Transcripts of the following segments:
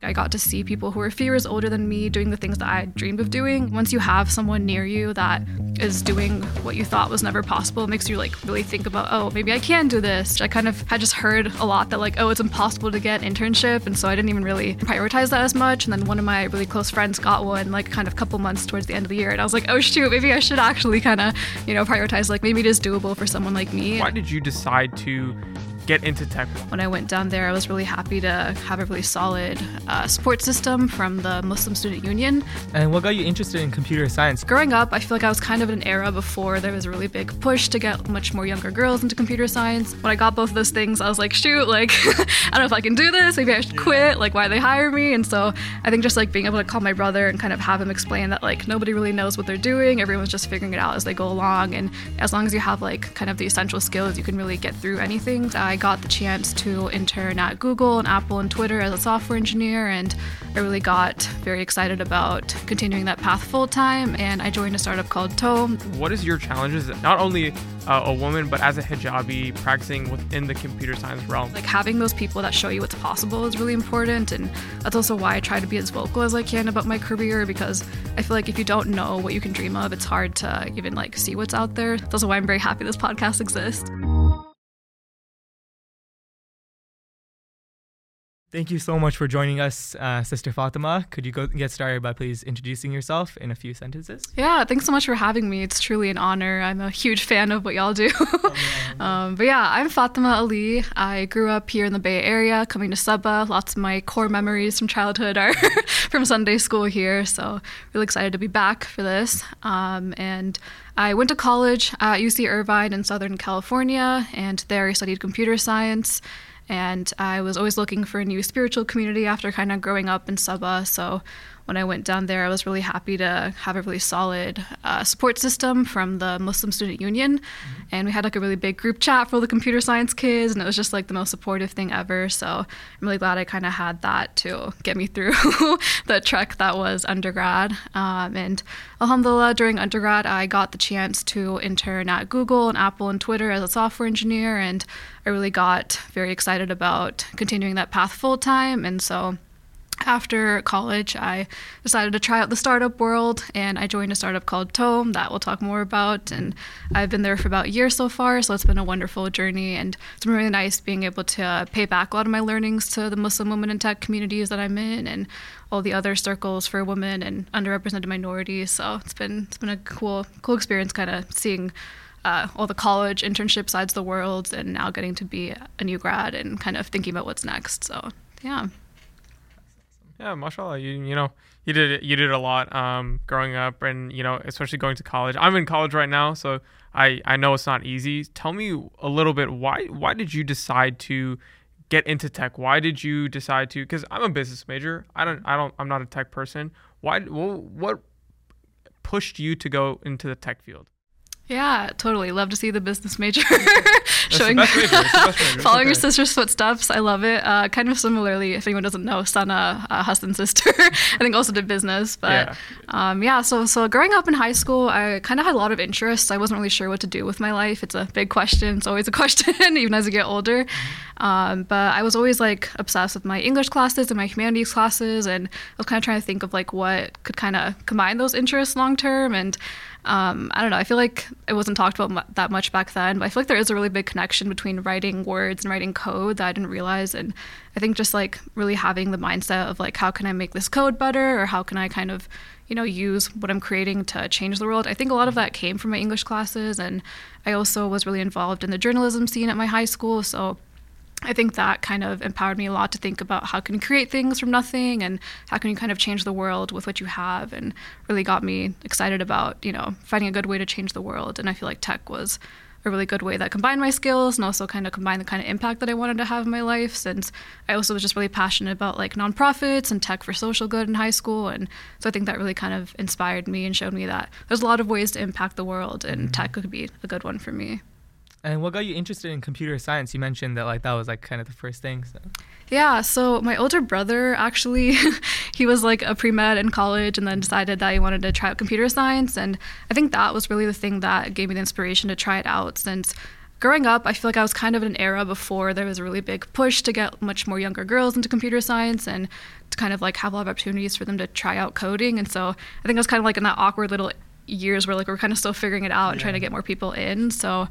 I got to see people who were a few years older than me doing the things that I dreamed of doing. Once you have someone near you that is doing what you thought was never possible, it makes you like really think about, oh, maybe I can do this. I kind of had just heard a lot that like, oh, it's impossible to get an internship, and so I didn't even really prioritize that as much. And then one of my really close friends got one like kind of a couple months towards the end of the year, and I was like, oh shoot, maybe I should actually kind of you know prioritize like maybe it is doable for someone like me. Why did you decide to get into tech? When I went down there, I was really happy to have a really solid uh, support system from the Muslim Student Union. And what got you interested in computer science? Growing up, I feel like I was kind of in an era before there was a really big push to get much more younger girls into computer science. When I got both of those things, I was like, shoot, like, I don't know if I can do this. Maybe I should quit. Like, why they hire me? And so I think just like being able to call my brother and kind of have him explain that like nobody really knows what they're doing. Everyone's just figuring it out as they go along. And as long as you have like kind of the essential skills, you can really get through anything. I got the chance to intern at Google and Apple and Twitter as a software engineer, and I really got very excited about continuing that path full time. And I joined a startup called Tome. What is your challenges, not only uh, a woman, but as a hijabi practicing within the computer science realm? Like having those people that show you what's possible is really important, and that's also why I try to be as vocal as I can about my career because I feel like if you don't know what you can dream of, it's hard to even like see what's out there. That's also why I'm very happy this podcast exists. Thank you so much for joining us, uh, Sister Fatima. Could you go get started by please introducing yourself in a few sentences? Yeah, thanks so much for having me. It's truly an honor. I'm a huge fan of what y'all do. um, but yeah, I'm Fatima Ali. I grew up here in the Bay Area, coming to SABA. Lots of my core memories from childhood are from Sunday school here. So really excited to be back for this. Um, and I went to college at UC Irvine in Southern California, and there I studied computer science. And I was always looking for a new spiritual community after kind of growing up in SABA. So when I went down there, I was really happy to have a really solid uh, support system from the Muslim Student Union. Mm-hmm. And we had like a really big group chat for all the computer science kids, and it was just like the most supportive thing ever. So I'm really glad I kind of had that to get me through the trek that was undergrad. Um, and alhamdulillah, during undergrad, I got the chance to intern at Google and Apple and Twitter as a software engineer. And I really got very excited about continuing that path full time. And so after college, I decided to try out the startup world and I joined a startup called Tome that we'll talk more about. And I've been there for about a year so far, so it's been a wonderful journey. And it's been really nice being able to pay back a lot of my learnings to the Muslim women in tech communities that I'm in and all the other circles for women and underrepresented minorities. So it's been it's been a cool cool experience kind of seeing uh, all the college internship sides of the world and now getting to be a new grad and kind of thinking about what's next. So yeah. Yeah, mashallah. You you know you did you did a lot um, growing up, and you know especially going to college. I'm in college right now, so I I know it's not easy. Tell me a little bit why why did you decide to get into tech? Why did you decide to? Because I'm a business major. I don't I don't I'm not a tech person. Why what pushed you to go into the tech field? Yeah, totally. Love to see the business major showing, following okay. your sister's footsteps. I love it. Uh, kind of similarly, if anyone doesn't know, Sana, uh, Hasan's sister, I think also did business. But yeah. Um, yeah, so so growing up in high school, I kind of had a lot of interests. I wasn't really sure what to do with my life. It's a big question. It's always a question, even as you get older. Um, but I was always like obsessed with my English classes and my humanities classes, and I was kind of trying to think of like what could kind of combine those interests long term and um, I don't know. I feel like it wasn't talked about that much back then, but I feel like there is a really big connection between writing words and writing code that I didn't realize. And I think just like really having the mindset of like, how can I make this code better, or how can I kind of, you know, use what I'm creating to change the world. I think a lot of that came from my English classes, and I also was really involved in the journalism scene at my high school, so I think that kind of empowered me a lot to think about how can you create things from nothing and how can you kind of change the world with what you have and really got me excited about, you know, finding a good way to change the world. And I feel like tech was a really good way that combined my skills and also kind of combined the kind of impact that I wanted to have in my life since I also was just really passionate about like nonprofits and tech for social good in high school and so I think that really kind of inspired me and showed me that there's a lot of ways to impact the world and mm-hmm. tech could be a good one for me. And what got you interested in computer science? You mentioned that like that was like kind of the first thing. So. Yeah, so my older brother actually, he was like a pre med in college and then decided that he wanted to try out computer science. And I think that was really the thing that gave me the inspiration to try it out since growing up, I feel like I was kind of in an era before there was a really big push to get much more younger girls into computer science and to kind of like have a lot of opportunities for them to try out coding. And so I think I was kind of like in that awkward little years where like we're kind of still figuring it out and trying to get more people in. So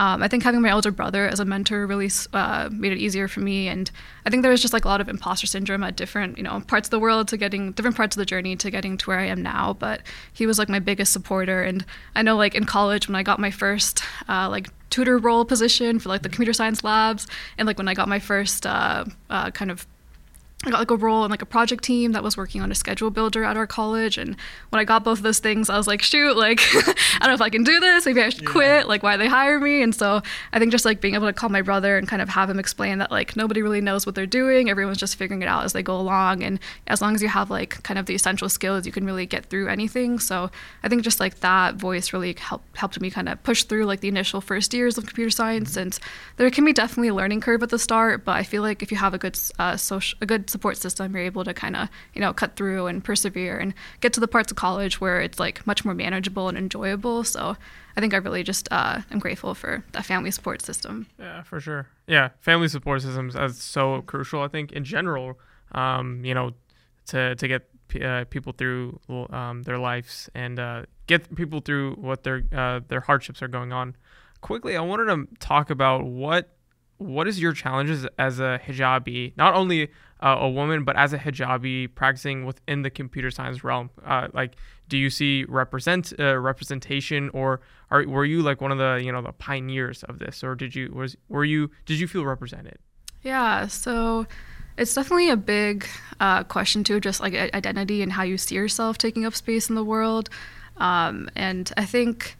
um, I think having my older brother as a mentor really uh, made it easier for me. And I think there was just like a lot of imposter syndrome at different you know parts of the world to getting different parts of the journey to getting to where I am now. But he was like my biggest supporter. And I know like in college when I got my first uh, like tutor role position for like the computer science labs and like when I got my first uh, uh kind of I got like a role in like a project team that was working on a schedule builder at our college. And when I got both of those things, I was like, shoot, like, I don't know if I can do this. Maybe I should yeah. quit. Like, why they hire me? And so I think just like being able to call my brother and kind of have him explain that like nobody really knows what they're doing. Everyone's just figuring it out as they go along. And as long as you have like kind of the essential skills, you can really get through anything. So I think just like that voice really helped helped me kind of push through like the initial first years of computer science. Mm-hmm. And there can be definitely a learning curve at the start, but I feel like if you have a good uh, social, a good support system, you're able to kind of, you know, cut through and persevere and get to the parts of college where it's like much more manageable and enjoyable. So I think I really just uh, am grateful for that family support system. Yeah, for sure. Yeah, family support systems is so crucial. I think in general, um, you know, to to get uh, people through um, their lives and uh, get people through what their uh, their hardships are going on. Quickly, I wanted to talk about what what is your challenges as a hijabi, not only uh, a woman, but as a hijabi practicing within the computer science realm? Uh, like, do you see represent uh, representation, or are were you like one of the you know the pioneers of this, or did you was were you did you feel represented? Yeah, so it's definitely a big uh, question too, just like identity and how you see yourself taking up space in the world. Um, and I think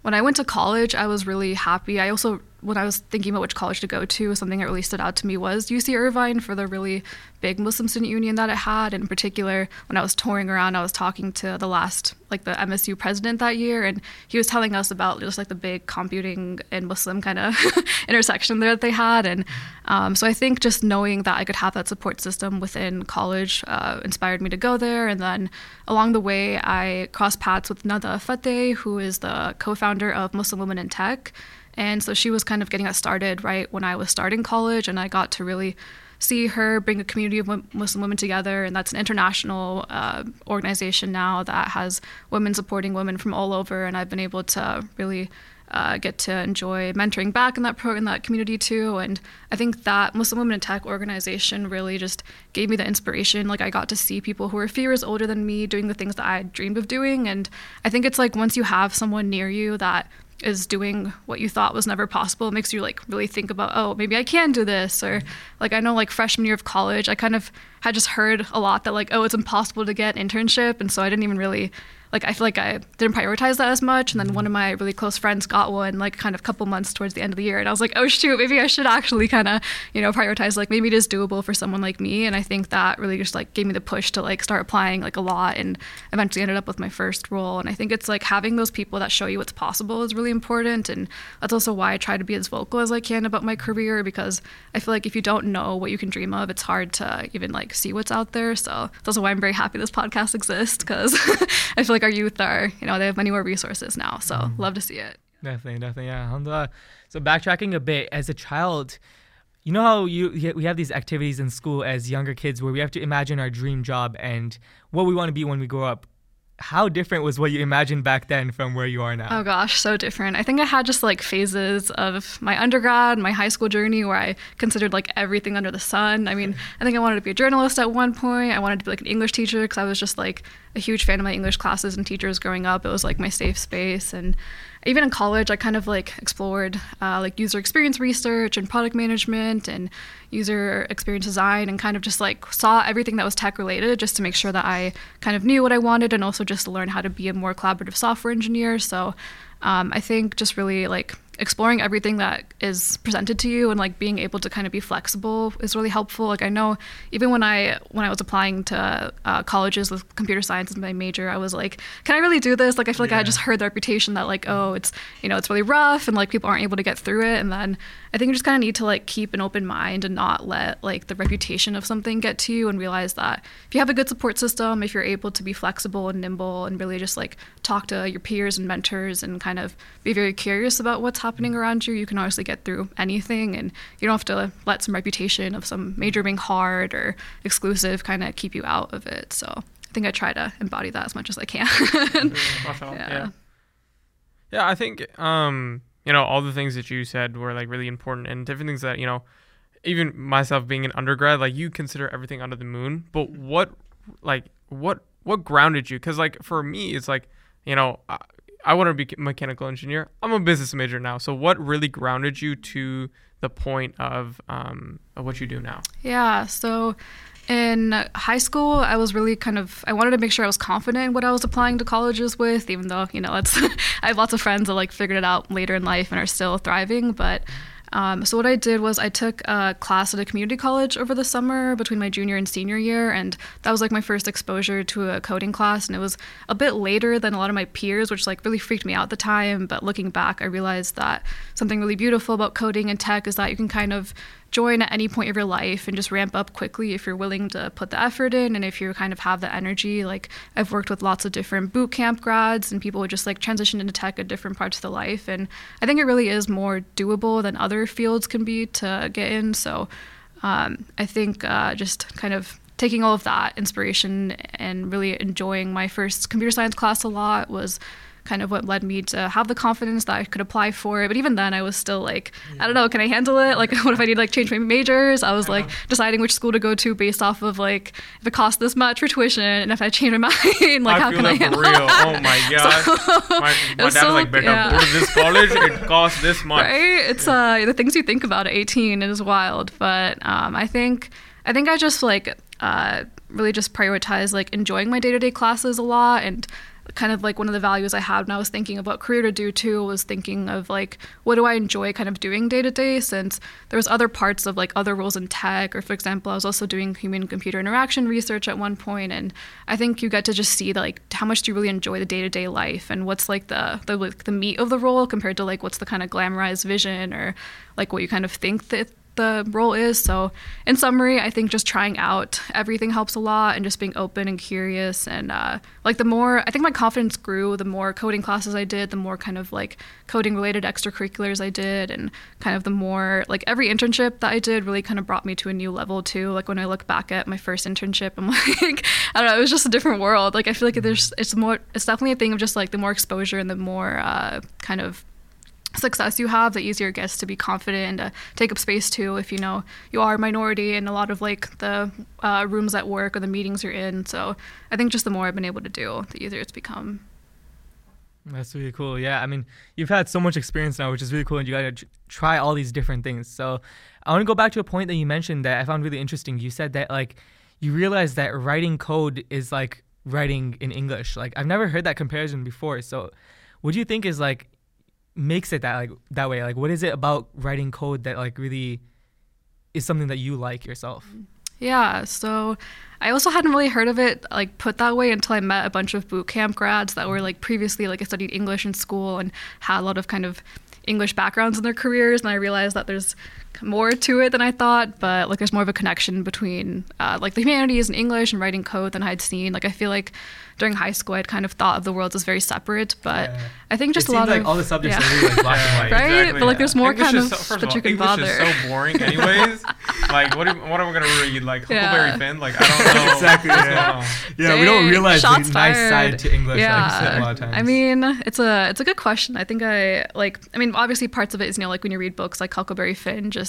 when I went to college, I was really happy. I also when I was thinking about which college to go to, something that really stood out to me was UC Irvine for the really big Muslim student union that it had. In particular, when I was touring around, I was talking to the last, like the MSU president that year, and he was telling us about just like the big computing and Muslim kind of intersection there that they had. And um, so I think just knowing that I could have that support system within college uh, inspired me to go there. And then along the way, I crossed paths with Nada Fateh, who is the co founder of Muslim Women in Tech. And so she was kind of getting us started right when I was starting college, and I got to really see her bring a community of Muslim women together. And that's an international uh, organization now that has women supporting women from all over. And I've been able to really uh, get to enjoy mentoring back in that pro in that community too. And I think that Muslim Women in Tech organization really just gave me the inspiration. Like I got to see people who were a few years older than me doing the things that I dreamed of doing. And I think it's like once you have someone near you that is doing what you thought was never possible it makes you like really think about oh maybe i can do this or like i know like freshman year of college i kind of had just heard a lot that like oh it's impossible to get an internship and so i didn't even really like I feel like I didn't prioritize that as much. And then one of my really close friends got one like kind of couple months towards the end of the year, and I was like, oh shoot, maybe I should actually kind of you know prioritize like maybe it is doable for someone like me. And I think that really just like gave me the push to like start applying like a lot, and eventually ended up with my first role. And I think it's like having those people that show you what's possible is really important, and that's also why I try to be as vocal as I can about my career because I feel like if you don't know what you can dream of, it's hard to even like see what's out there. So that's also why I'm very happy this podcast exists because I feel like like our youth are, you know, they have many more resources now. So mm. love to see it. Definitely, definitely, yeah. Alhamdulillah. So backtracking a bit, as a child, you know how you we have these activities in school as younger kids where we have to imagine our dream job and what we want to be when we grow up how different was what you imagined back then from where you are now? Oh gosh, so different. I think I had just like phases of my undergrad, my high school journey where I considered like everything under the sun. I mean, I think I wanted to be a journalist at one point. I wanted to be like an English teacher because I was just like a huge fan of my English classes and teachers growing up. It was like my safe space and even in college, I kind of like explored uh, like user experience research and product management and user experience design and kind of just like saw everything that was tech related just to make sure that I kind of knew what I wanted and also just to learn how to be a more collaborative software engineer. So um, I think just really like exploring everything that is presented to you and like being able to kind of be flexible is really helpful. Like i know even when i when i was applying to uh, colleges with computer science as my major i was like can i really do this? Like i feel like yeah. i just heard the reputation that like oh it's you know it's really rough and like people aren't able to get through it. And then i think you just kind of need to like keep an open mind and not let like the reputation of something get to you and realize that if you have a good support system if you're able to be flexible and nimble and really just like talk to your peers and mentors and kind of be very curious about what's happening happening around you, you can honestly get through anything, and you don't have to let some reputation of some major being hard or exclusive kind of keep you out of it. So I think I try to embody that as much as I can. yeah. yeah. Yeah, I think um, you know, all the things that you said were like really important and different things that, you know, even myself being an undergrad, like you consider everything under the moon, but what like what what grounded you? Cuz like for me it's like, you know, I, want to be a mechanical engineer. I'm a business major now. So what really grounded you to the point of um of what you do now? Yeah, so in high school, I was really kind of I wanted to make sure I was confident in what I was applying to colleges with, even though you know it's I have lots of friends that like figured it out later in life and are still thriving, but. Um, so what I did was I took a class at a community college over the summer between my junior and senior year, and that was like my first exposure to a coding class. And it was a bit later than a lot of my peers, which like really freaked me out at the time. But looking back, I realized that something really beautiful about coding and tech is that you can kind of join at any point of your life and just ramp up quickly if you're willing to put the effort in and if you kind of have the energy. Like I've worked with lots of different boot camp grads and people who just like transition into tech at different parts of the life. And I think it really is more doable than other fields can be to get in. So um, I think uh, just kind of taking all of that inspiration and really enjoying my first computer science class a lot was kind of what led me to have the confidence that I could apply for it. But even then, I was still like, yeah. I don't know, can I handle it? Like, what if I need to like change my majors? I was like deciding which school to go to based off of like if it costs this much for tuition, and if I change my mind, like I how can I handle real. Oh my god, so, my, my dad so, was like, better yeah. go to this college. It costs this much. Right? It's uh the things you think about at 18 is wild, but um, I think I think I just like uh, really just prioritize like enjoying my day to day classes a lot and kind of like one of the values I had when I was thinking about career to do too was thinking of like what do I enjoy kind of doing day to day since there was other parts of like other roles in tech or for example I was also doing human computer interaction research at one point and I think you get to just see like how much do you really enjoy the day to day life and what's like the the like the meat of the role compared to like what's the kind of glamorized vision or like what you kind of think that the role is. So, in summary, I think just trying out everything helps a lot and just being open and curious. And uh, like the more, I think my confidence grew, the more coding classes I did, the more kind of like coding related extracurriculars I did, and kind of the more like every internship that I did really kind of brought me to a new level too. Like when I look back at my first internship, I'm like, I don't know, it was just a different world. Like I feel like there's, it's more, it's definitely a thing of just like the more exposure and the more uh, kind of success you have, the easier it gets to be confident and to take up space too. If you know you are a minority in a lot of like the uh, rooms at work or the meetings you're in. So I think just the more I've been able to do, the easier it's become. That's really cool. Yeah, I mean, you've had so much experience now, which is really cool, and you got to try all these different things. So I want to go back to a point that you mentioned that I found really interesting. You said that like you realize that writing code is like writing in English. Like I've never heard that comparison before. So what do you think is like makes it that like that way? Like, what is it about writing code that like really is something that you like yourself? Yeah, so I also hadn't really heard of it like put that way until I met a bunch of boot camp grads that were like previously like I studied English in school and had a lot of kind of English backgrounds in their careers, and I realized that there's more to it than I thought, but like there's more of a connection between uh, like the humanities and English and writing code than I'd seen. Like I feel like during high school I'd kind of thought of the world as very separate, but yeah. I think just it a lot like of all the subjects yeah. are really like black and white, right? Exactly, but like there's more kind of so, that all, you can English bother. English is so boring, anyways. like what? Are, what am I gonna read? Like Huckleberry Finn? Like I don't know exactly. Yeah, yeah we don't realize Shots the fired. nice side to English. Yeah, like, a lot of times. I mean, it's a it's a good question. I think I like. I mean, obviously parts of it is you know like when you read books like Huckleberry Finn, just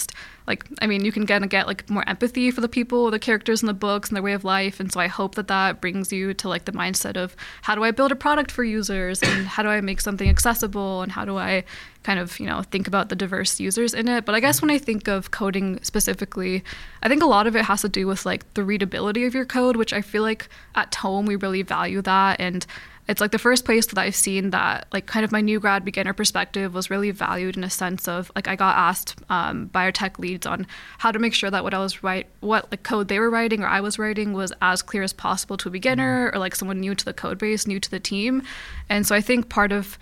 like I mean, you can kind of get like more empathy for the people, the characters in the books and their way of life, and so I hope that that brings you to like the mindset of how do I build a product for users and how do I make something accessible and how do I kind of you know think about the diverse users in it. But I guess when I think of coding specifically, I think a lot of it has to do with like the readability of your code, which I feel like at Tome we really value that and it's like the first place that I've seen that like kind of my new grad beginner perspective was really valued in a sense of like I got asked um, by our tech leads on how to make sure that what I was write what like code they were writing or I was writing was as clear as possible to a beginner or like someone new to the code base, new to the team. And so I think part of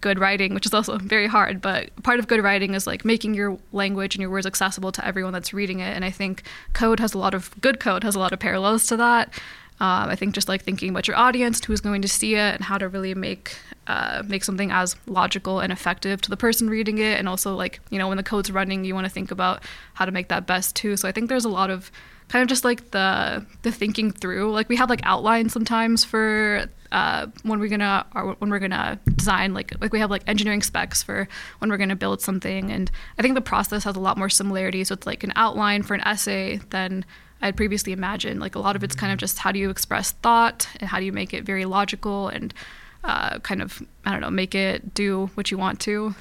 good writing, which is also very hard, but part of good writing is like making your language and your words accessible to everyone that's reading it. And I think code has a lot of good code has a lot of parallels to that. Um, I think just like thinking about your audience, who's going to see it, and how to really make uh, make something as logical and effective to the person reading it, and also like you know when the code's running, you want to think about how to make that best too. So I think there's a lot of kind of just like the the thinking through. Like we have like outlines sometimes for uh, when we're gonna when we're gonna design like like we have like engineering specs for when we're gonna build something, and I think the process has a lot more similarities with like an outline for an essay than I had previously imagined. Like a lot of it's kind of just how do you express thought and how do you make it very logical and uh, kind of I don't know make it do what you want to.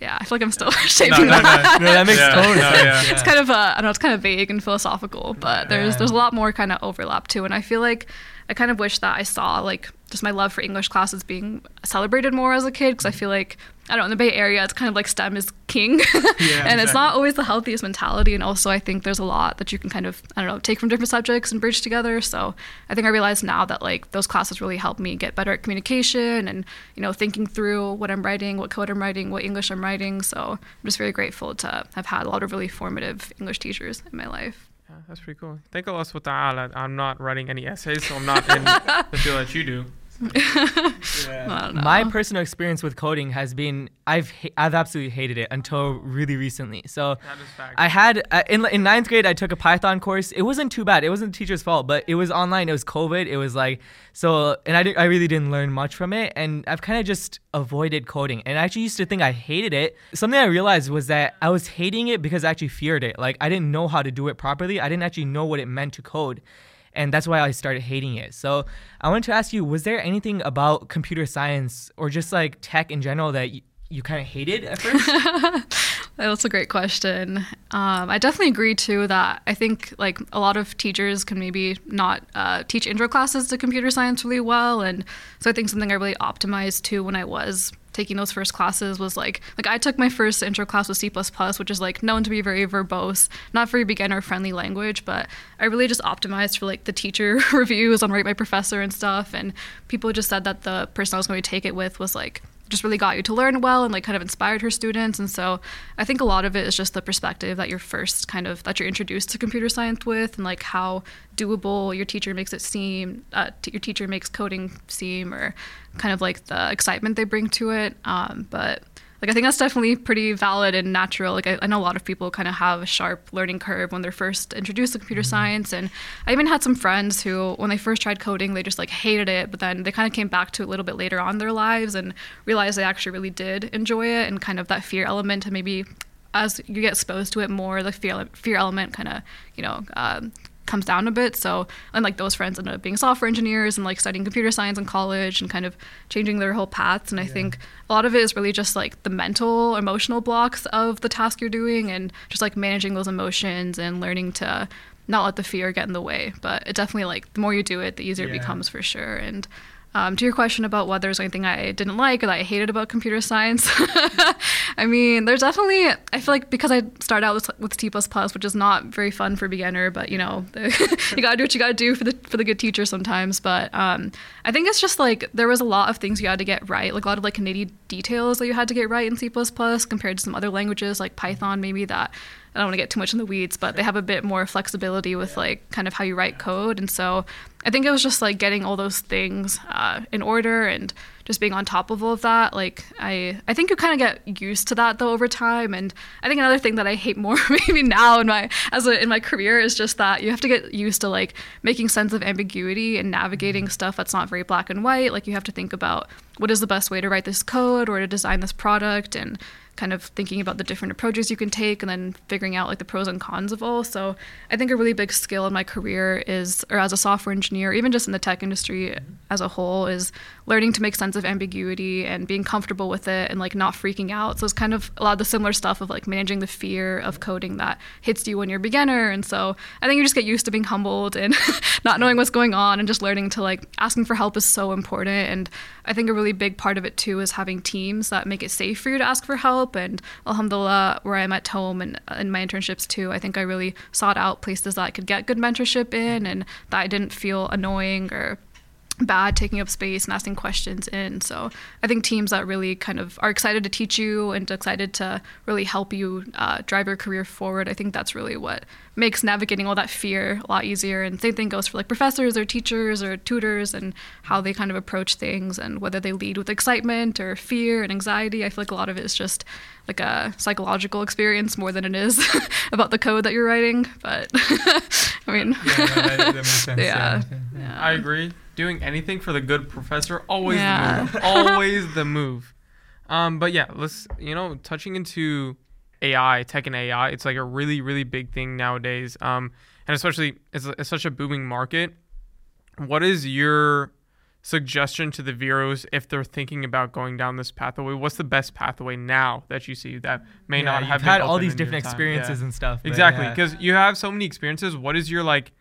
Yeah, I feel like I'm still shaping no, no, that. no, that makes Yeah, total no, sense. yeah. It's kind of uh, I don't know, it's kind of vague and philosophical, but there's Yeah. there's a lot more kind of overlap too. And I feel like I kind of wish that I saw like just my love for English classes being celebrated more as a kid because I feel like I don't know in the Bay Area it's kind of like STEM is king, and it's not always the healthiest mentality. And also I think there's a lot that you can kind of I don't know take from different subjects and bridge together. So I think I realize now that like those classes really helped me get better at communication and you know thinking through what I'm writing, what code I'm writing, what English I'm writing. So I'm just very grateful to have had a lot of really formative English teachers in my life. Yeah, that's pretty cool. Thank Allah subhanahu wa ta'ala. I'm not writing any essays, so I'm not in the field that you do. I. My personal experience with coding has been I've ha- I've absolutely hated it until really recently. So That is fact. I had uh, in in ninth grade I took a Python course. It wasn't too bad. It wasn't the teacher's fault, but it was online. It was COVID. It was like so, and I did, I really didn't learn much from it. And I've kind of just avoided coding. And I actually used to think I hated it. Something I realized was that I was hating it because I actually feared it. Like I didn't know how to do it properly. I didn't actually know what it meant to code. And that's why I started hating it. So I wanted to ask you: Was there anything about computer science or just like tech in general that you, you kind of hated at first? That's a great question. Um, I definitely agree too that I think like a lot of teachers can maybe not uh, teach intro classes to computer science really well, and so I think something I really optimized too when I was taking those first classes was like like I took my first intro class with C++, which is like known to be very verbose, not very beginner friendly language, but I really just optimized for like the teacher reviews on Rate My Professor and stuff, and people just said that the person I was going to take it with was like just really got you to learn well and like kind of inspired her students. And so i think a lot of it is just the perspective that you're first kind of that you're introduced to computer science with and like how doable your teacher makes it seem uh, t- your teacher makes coding seem or kind of like the excitement they bring to it. Um, but like I think that's definitely pretty valid and natural. Like I, I know a lot of people kind of have a sharp learning curve when they're first introduced to computer science, and I even had some friends who, when they first tried coding, they just like hated it, but then they kind of came back to it a little bit later on in their lives and realized they actually really did enjoy it, and kind of that fear element, and maybe as you get exposed to it more, the fear fear element kind of you know. Um, comes down a bit. So, and like those friends ended up being software engineers and like studying computer science in college and kind of changing their whole paths. And I think a lot of it is really just like the mental, emotional blocks of the task you're doing and just like managing those emotions and learning to not let the fear get in the way. But it definitely like the more you do it, the easier it becomes for sure. And um, to your question about whether there's anything I didn't like or that I hated about computer science, I mean, there's definitely, I feel like because I started out with, with C++, which is not very fun for beginner, but you know, you gotta do what you gotta do for the, for the good teacher sometimes. But um, I think it's just like, there was a lot of things you had to get right, like a lot of like nitty details that you had to get right in C++ compared to some other languages like Python maybe that I don't want to get too much in the weeds, but they have a bit more flexibility with like kind of how you write code. And so I think it was just like getting all those things uh, in order and just being on top of all of that. Like I, I think you kind of get used to that though over time. And I think another thing that I hate more maybe now in my as a, in my career is just that you have to get used to like making sense of ambiguity and navigating stuff that's not very black and white. Like you have to think about what is the best way to write this code or to design this product and kind of thinking about the different approaches you can take and then figuring out like the pros and cons of all. So I think a really big skill in my career is, or as a software engineer, even just in the tech industry as a whole, is learning to make sense of ambiguity and being comfortable with it and like not freaking out. So it's kind of a lot of the similar stuff of like managing the fear of coding that hits you when you're a beginner. And so I think you just get used to being humbled and not knowing what's going on and just learning to like asking for help is so important. And I think a really big part of it too is having teams that make it safe for you to ask for help. And alhamdulillah, where I'm at Tome and in my internships too, I think I really sought out places that I could get good mentorship in and that I didn't feel annoying or bad taking up space and asking questions in. So I think teams that really kind of are excited to teach you and excited to really help you uh, drive your career forward, I think that's really what makes navigating all that fear a lot easier. And same thing goes for like professors or teachers or tutors and how they kind of approach things and whether they lead with excitement or fear and anxiety. I feel like a lot of it is just like a psychological experience more than it is about the code that you're writing. But I mean, yeah, no, that, that makes sense. Yeah. yeah. I agree. Doing anything for the good professor, always Yeah. the move. Always the move. Um, but yeah, let's you know, touching into AI, tech and AI, it's like a really, really big thing nowadays. Um, and especially it's, it's such a booming market. What is your suggestion to the Viros if they're thinking about going down this pathway? What's the best pathway now that you see that may Yeah, not you've have been had all these different experiences Yeah. and stuff. but Exactly, yeah. because you have so many experiences. What is your like?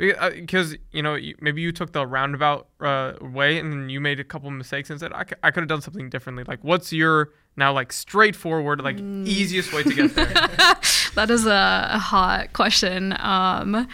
Because you know, maybe you took the roundabout uh, way and you made a couple mistakes and said, I, c- I could have done something differently. Like, what's your now like straightforward, like Mm. easiest way to get there? that is a, a hot question. Um,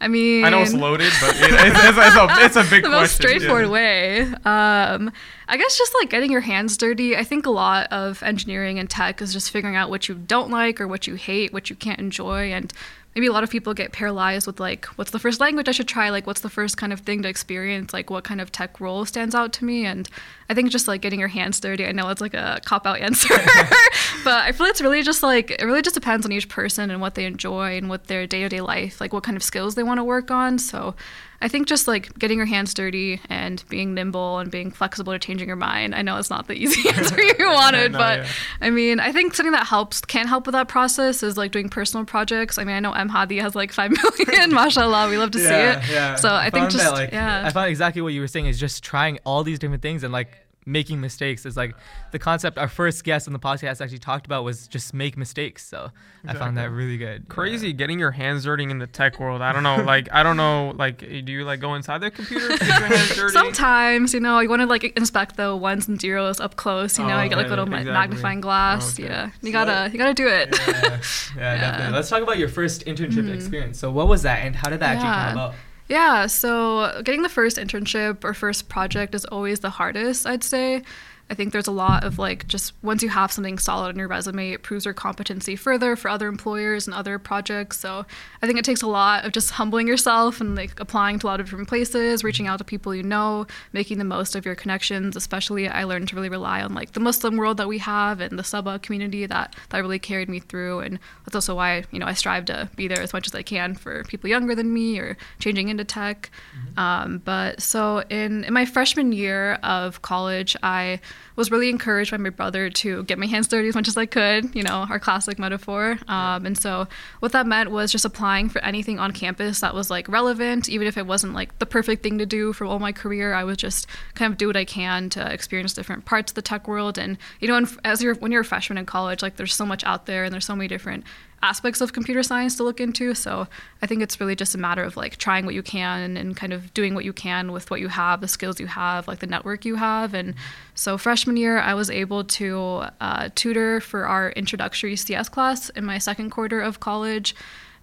I mean, I know it's loaded, but it, it's, it's, it's, a, it's a big the question. most straightforward yeah. way. Um, I guess just like getting your hands dirty. I think a lot of engineering and tech is just figuring out what you don't like or what you hate, what you can't enjoy, and maybe a lot of people get paralyzed with like, what's the first language I should try? Like, what's the first kind of thing to experience? Like, what kind of tech role stands out to me? And I think just like getting your hands dirty. I know it's like a cop out answer, but I feel it's really just like it really just depends on each person and what they enjoy and what their day to day life, like what kind of skills they want to work on. So I think just like getting your hands dirty and being nimble and being flexible to changing your mind. I know it's not the easy answer you wanted, No, but yeah. I mean, I think something that helps can help with that process is like doing personal projects. I mean, I know M Hadi has like five million, mashallah. We love to see it. Yeah. So I, think just that, like, yeah. I found exactly what you were saying is just trying all these different things and like making mistakes is like the concept our first guest on the podcast actually talked about was just make mistakes. So I found that really good. Crazy getting your hands dirty in the tech world. I don't know, like I don't know, like eh, do you like go inside the computer get your hands dirty? Sometimes, you know, you want to like inspect the ones and zeros up close. You know, Oh, you get like okay, little exactly. magnifying glass. Oh, okay. Yeah, you So gotta what- you gotta do it. Yeah, yeah, definitely. Let's talk about your first internship mm-hmm. experience. So what was that and how did that actually come about? Yeah, so getting the first internship or first project is always the hardest, I'd say. I think there's a lot of like just once you have something solid on your resume, it proves your competency further for other employers and other projects. So I think it takes a lot of just humbling yourself and like applying to a lot of different places, reaching out to people you know, making the most of your connections. Especially, I learned to really rely on like the Muslim world that we have and the SABA community that that really carried me through. And that's also why you know I strive to be there as much as I can for people younger than me or changing into tech. Um, but so in, in my freshman year of college, I was really encouraged by my brother to get my hands dirty as much as I could, you know, our classic metaphor. Um, and so what that meant was just applying for anything on campus that was like relevant, even if it wasn't like the perfect thing to do for all my career. I would just kind of do what I can to experience different parts of the tech world. And, you know, as you're, when you're a freshman in college, like there's so much out there and there's so many different aspects of computer science to look into. So I think it's really just a matter of like trying what you can and kind of doing what you can with what you have, the skills you have, like the network you have. And so freshman year, I was able to uh, tutor for our introductory CS class in my second quarter of college.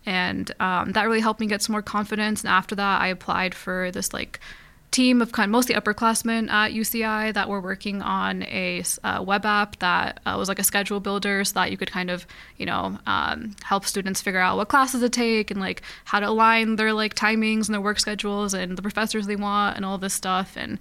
And um, that really helped me get some more confidence. And after that, I applied for this like team of kind of mostly upperclassmen at UCI that were working on a uh, web app that uh, was like a schedule builder so that you could kind of, you know, um, help students figure out what classes to take and like how to align their like timings and their work schedules and the professors they want and all this stuff. And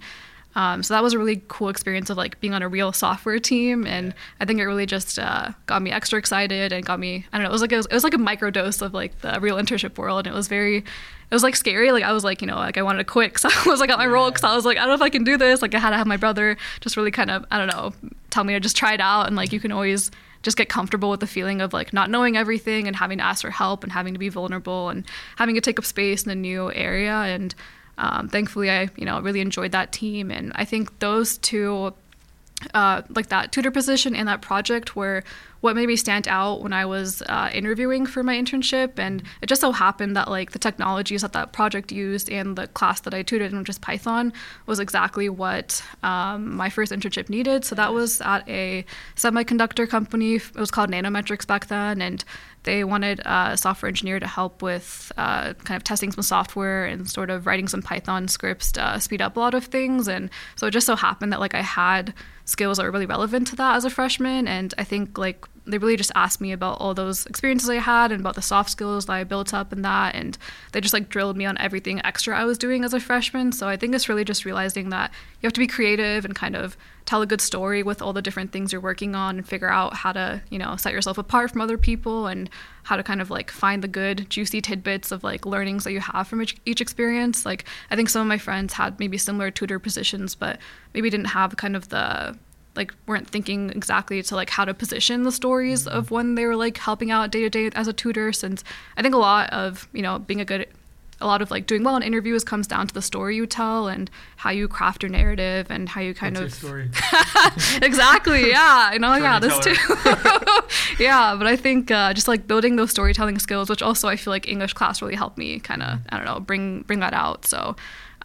um, so that was a really cool experience of like being on a real software team, and I think it really just uh, got me extra excited and got me. I don't know. It was like it was, it was like a micro dose of like the real internship world, and it was very, it was like scary. Like I was like you know like I wanted to quit because I was like at my role because I was like I don't know if I can do this. Like I had to have my brother just really kind of I don't know tell me to just try it out, and like you can always just get comfortable with the feeling of like not knowing everything and having to ask for help and having to be vulnerable and having to take up space in a new area and um, thankfully i you know really enjoyed that team and i think those two uh, like that tutor position and that project were what made me stand out when I was uh, interviewing for my internship. And it just so happened that like the technologies that that project used and the class that I tutored in, which is Python, was exactly what um, my first internship needed. So that was at a semiconductor company. It was called Nanometrics back then, and they wanted a software engineer to help with uh, kind of testing some software and sort of writing some Python scripts to speed up a lot of things. And so it just so happened that like I had skills that were really relevant to that as a freshman. And I think like they really just asked me about all those experiences I had and about the soft skills that I built up and that. And they just like drilled me on everything extra I was doing as a freshman. So I think it's really just realizing that you have to be creative and kind of tell a good story with all the different things you're working on and figure out how to, you know, set yourself apart from other people and how to kind of like find the good juicy tidbits of like learnings that you have from each, each experience. Like I think some of my friends had maybe similar tutor positions, but maybe didn't have kind of the like weren't thinking exactly to like how to position the stories mm-hmm. of when they were like helping out day to day as a tutor since i think a lot of you know being a good a lot of like doing well in interviews comes down to the story you tell and how you craft your narrative and how you kind What's of story? exactly yeah you know yeah this too yeah but i think uh, just like building those storytelling skills which also i feel like english class really helped me kind of i don't know bring bring that out so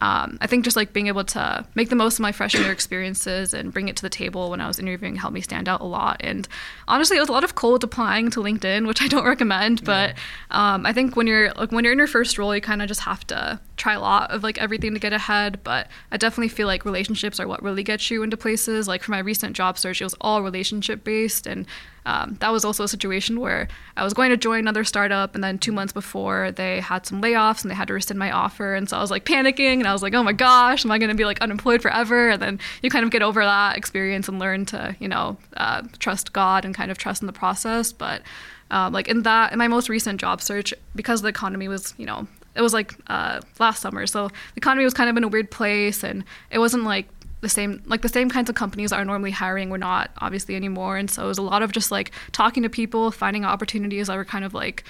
um, I think just like being able to make the most of my freshman year experiences and bring it to the table when I was interviewing helped me stand out a lot. And honestly, it was a lot of cold applying to LinkedIn, which I don't recommend. But um, I think when you're like when you're in your first role, you kind of just have to try a lot of like everything to get ahead. But I definitely feel like relationships are what really gets you into places. Like for my recent job search, it was all relationship based, and um, that was also a situation where I was going to join another startup, and then two months before they had some layoffs and they had to rescind my offer, and so I was like panicking, and I was like, oh my gosh, am I going to be like unemployed forever? And then you kind of get over that experience and learn to you know uh, trust God and kind of trust in the process, but. Um, like in that in my most recent job search because the economy was you know it was like uh, last summer so the economy was kind of in a weird place and it wasn't like the same like the same kinds of companies that are normally hiring were not obviously anymore. And so it was a lot of just like talking to people finding opportunities that were kind of like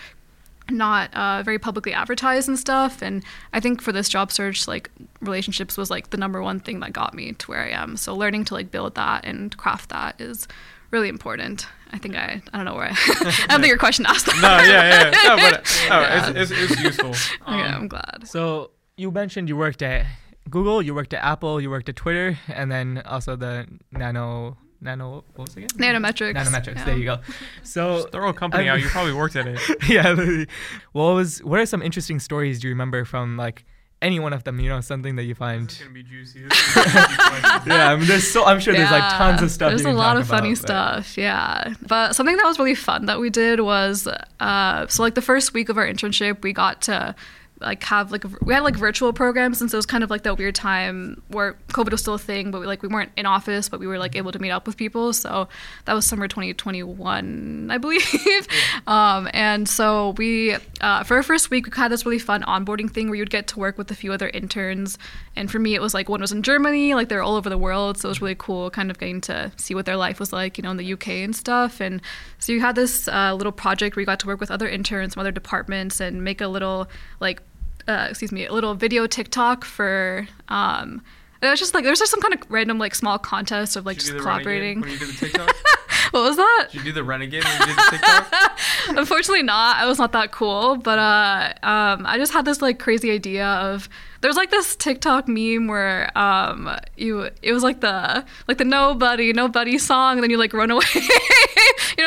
not uh, very publicly advertised and stuff. And i think for this job search like relationships was like the number one thing that got me to where i am. So learning to like build that and craft that is really important. I think i i don't know where i, I don't think your question asked that. No yeah yeah. No but oh, yeah. It's, it's, it's useful um, yeah i'm glad. So you mentioned you worked at Google, you worked at Apple, you worked at Twitter, and then also the Nano Nano what was it again? Nanometrics. Nanometrics. Yeah. There you go. So Just throw a company out. You probably worked at it. yeah. Well, What was? What are some interesting stories do you remember from like? Any one of them, you know, something that you find. This is gonna be juicy. yeah, I mean, there's so I'm sure yeah, there's like tons of stuff. There's a lot of funny stuff, yeah. But something that was really fun that we did was, uh, so like the first week of our internship, we got to like have like we had like virtual programs and so it was kind of like that weird time where covid was still a thing but we like we weren't in office but we were like able to meet up with people. So that was summer 2021 i believe. Um, and so we uh, for our first week we had this really fun onboarding thing where you'd get to work with a few other interns and for me it was like one was in germany like they're all over the world so it was really cool kind of getting to see what their life was like you know in the uk and stuff and so you had this uh, little project where you got to work with other interns from other departments and make a little like uh, excuse me, a little video TikTok for. Um, it was just like there's just some kind of random like small contest of like just collaborating. When you did the TikTok? what was that? Did you do the renegade when you did the TikTok? Unfortunately, not. I was not that cool, but uh, um, I just had this like crazy idea of there's like this TikTok meme where um you it was like the like the nobody nobody song and then you like run away.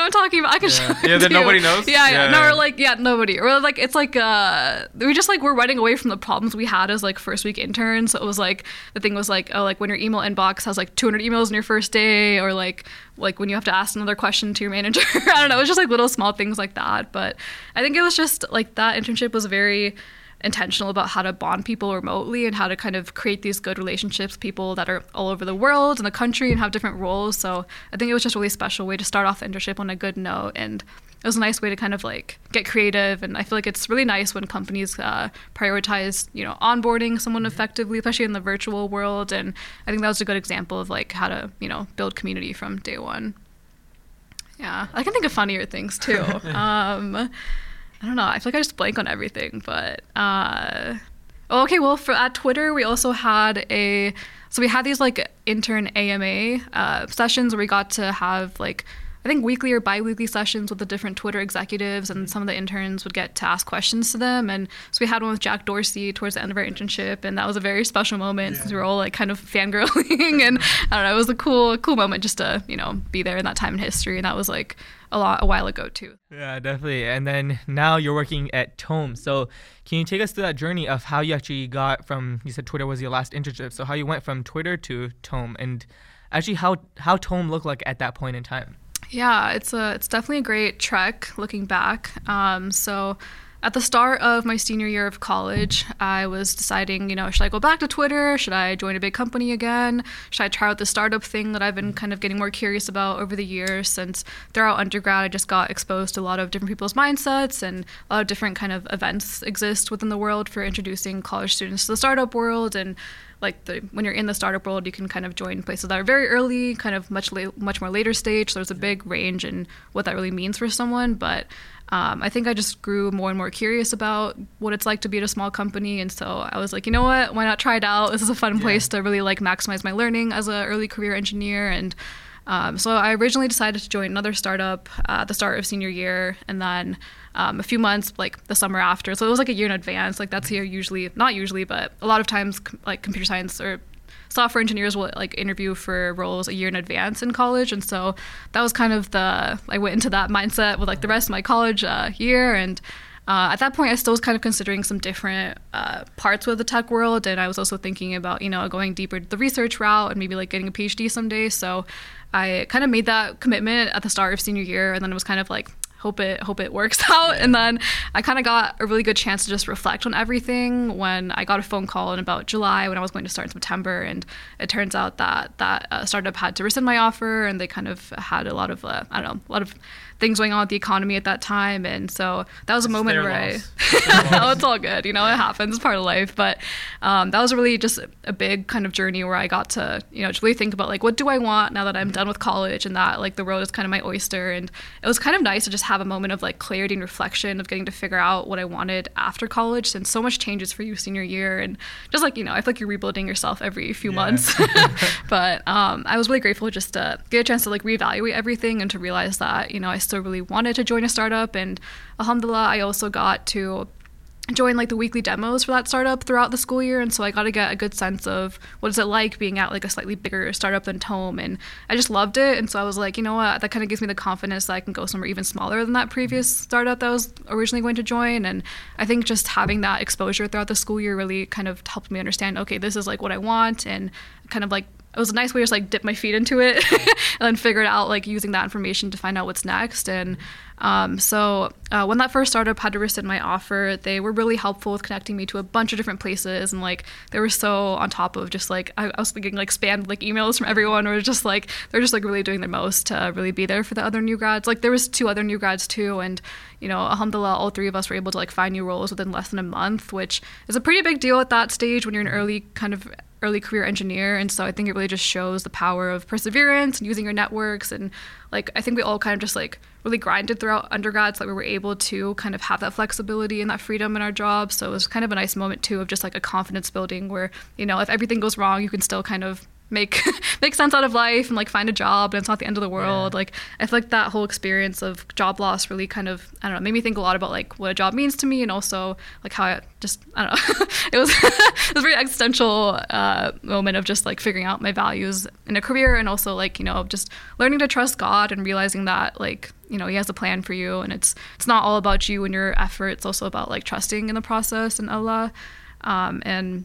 you know what I'm talking about? I can yeah. show Yeah, that nobody knows. Yeah, yeah, yeah. No, or like yeah, nobody. Or like it's like uh we just like we're running away from the problems we had as like first week interns. So it was like the thing was like oh like when your email inbox has like 200 emails in your first day or like like when you have to ask another question to your manager. I don't know. It was just like little small things like that. But I think it was just like that internship was very intentional about how to bond people remotely and how to kind of create these good relationships people that are all over the world and the country and have different roles. So i think it was just a really special way to start off the internship on a good note. And it was a nice way to kind of like get creative. And i feel like it's really nice when companies uh, prioritize you know onboarding someone mm-hmm. effectively especially in the virtual world. And i think that was a good example of like how to you know build community from day one. Yeah i can think of funnier things too. Um, I don't know. I feel like I just blank on everything, but uh, oh, okay. Well, for at Twitter, we also had a so we had these like intern AMA uh, sessions where we got to have like I think weekly or bi-weekly sessions with the different Twitter executives, and mm-hmm. some of the interns would get to ask questions to them. And so we had one with Jack Dorsey towards the end of our internship, and that was a very special moment yeah. since we were all like kind of fangirling, and I don't know, it was a cool cool moment just to you know be there in that time in history, and that was like a lot a while ago too. Yeah, definitely. And then now you're working at Tome. So can you take us through that journey of how you actually got from you said Twitter was your last internship, so how you went from Twitter to Tome and actually how how Tome looked like at that point in time? Yeah, it's a it's definitely a great trek looking back. Um, so at the start of my senior year of college, I was deciding, you know, should I go back to Twitter? Should I join a big company again? Should I try out the startup thing that I've been kind of getting more curious about over the years? Since throughout undergrad, I just got exposed to a lot of different people's mindsets and a lot of different kind of events exist within the world for introducing college students to the startup world and like the when you're in the startup world, you can kind of join places that are very early, kind of much la- much more later stage. So there's a big range in what that really means for someone. But um, I think I just grew more and more curious about what it's like to be at a small company, and so I was like, you know what, why not try it out? This is a fun yeah. place to really like maximize my learning as an early career engineer and. Um, so I originally decided to join another startup uh, at the start of senior year, and then um, a few months like the summer after. So it was like a year in advance. Like that's here usually, not usually, but a lot of times like computer science or software engineers will like interview for roles a year in advance in college and so that was kind of the i went into that mindset with like the rest of my college uh, year and uh, at that point, I still was kind of considering some different uh, parts of the tech world, and I was also thinking about you know going deeper the research route and maybe like getting a PhD someday. So I kind of made that commitment at the start of senior year, and then it was kind of like hope it hope it works out and then i kind of got a really good chance to just reflect on everything when i got a phone call in about july when i was going to start in september and it turns out that that uh, startup had to rescind my offer and they kind of had a lot of uh, i don't know a lot of things going on with the economy at that time. And so that was a it's moment where. I, no, it's all good. You know, it happens. It's part of life. But um, that was really just a big kind of journey where I got to, you know, to really think about like, what do I want now that I'm done with college and that like the world is kind of my oyster. And it was kind of nice to just have a moment of like clarity and reflection of getting to figure out what I wanted after college since so much changes for you senior year. And just like, you know, I feel like you're rebuilding yourself every few yeah. months. but um, I was really grateful just to get a chance to like reevaluate everything and to realize that, you know, I still really wanted to join a startup. And alhamdulillah, I also got to join like the weekly demos for that startup throughout the school year and so i got to get a good sense of what is it like being at like a slightly bigger startup than tome and i just loved it and so i was like you know what? That kind of gives me the confidence that i can go somewhere even smaller than that previous mm-hmm. startup that i was originally going to join and i think just having that exposure throughout the school year really kind of helped me understand okay this is like what i want and kind of like it was a nice way to just like dip my feet into it and then figure it out like using that information to find out what's next and um, so uh, when that first startup had to rescind my offer they were really helpful with connecting me to a bunch of different places. And like they were so on top of just like i, I was thinking like spam like emails from everyone or just like they're just like really doing their most to really be there for the other new grads. Like there was two other new grads too. And you know alhamdulillah all three of us were able to like find new roles within less than a month which is a pretty big deal at that stage when you're an early kind of early career engineer and so i think it really just shows the power of perseverance and using your networks and like i think we all kind of just like really grinded throughout undergrad so that we were able to kind of have that flexibility and that freedom in our jobs so it was kind of a nice moment too of just like a confidence building where you know if everything goes wrong you can still kind of make make sense out of life and like find a job and it's not the end of the world. Yeah. Like I feel like that whole experience of job loss really kind of I don't know made me think a lot about like what a job means to me and also like how I just I don't know it was it was a very existential uh, moment of just like figuring out my values in a career and also like you know just learning to trust God and realizing that like you know he has a plan for you and it's it's not all about you and your effort it's also about like trusting in the process and Allah um, and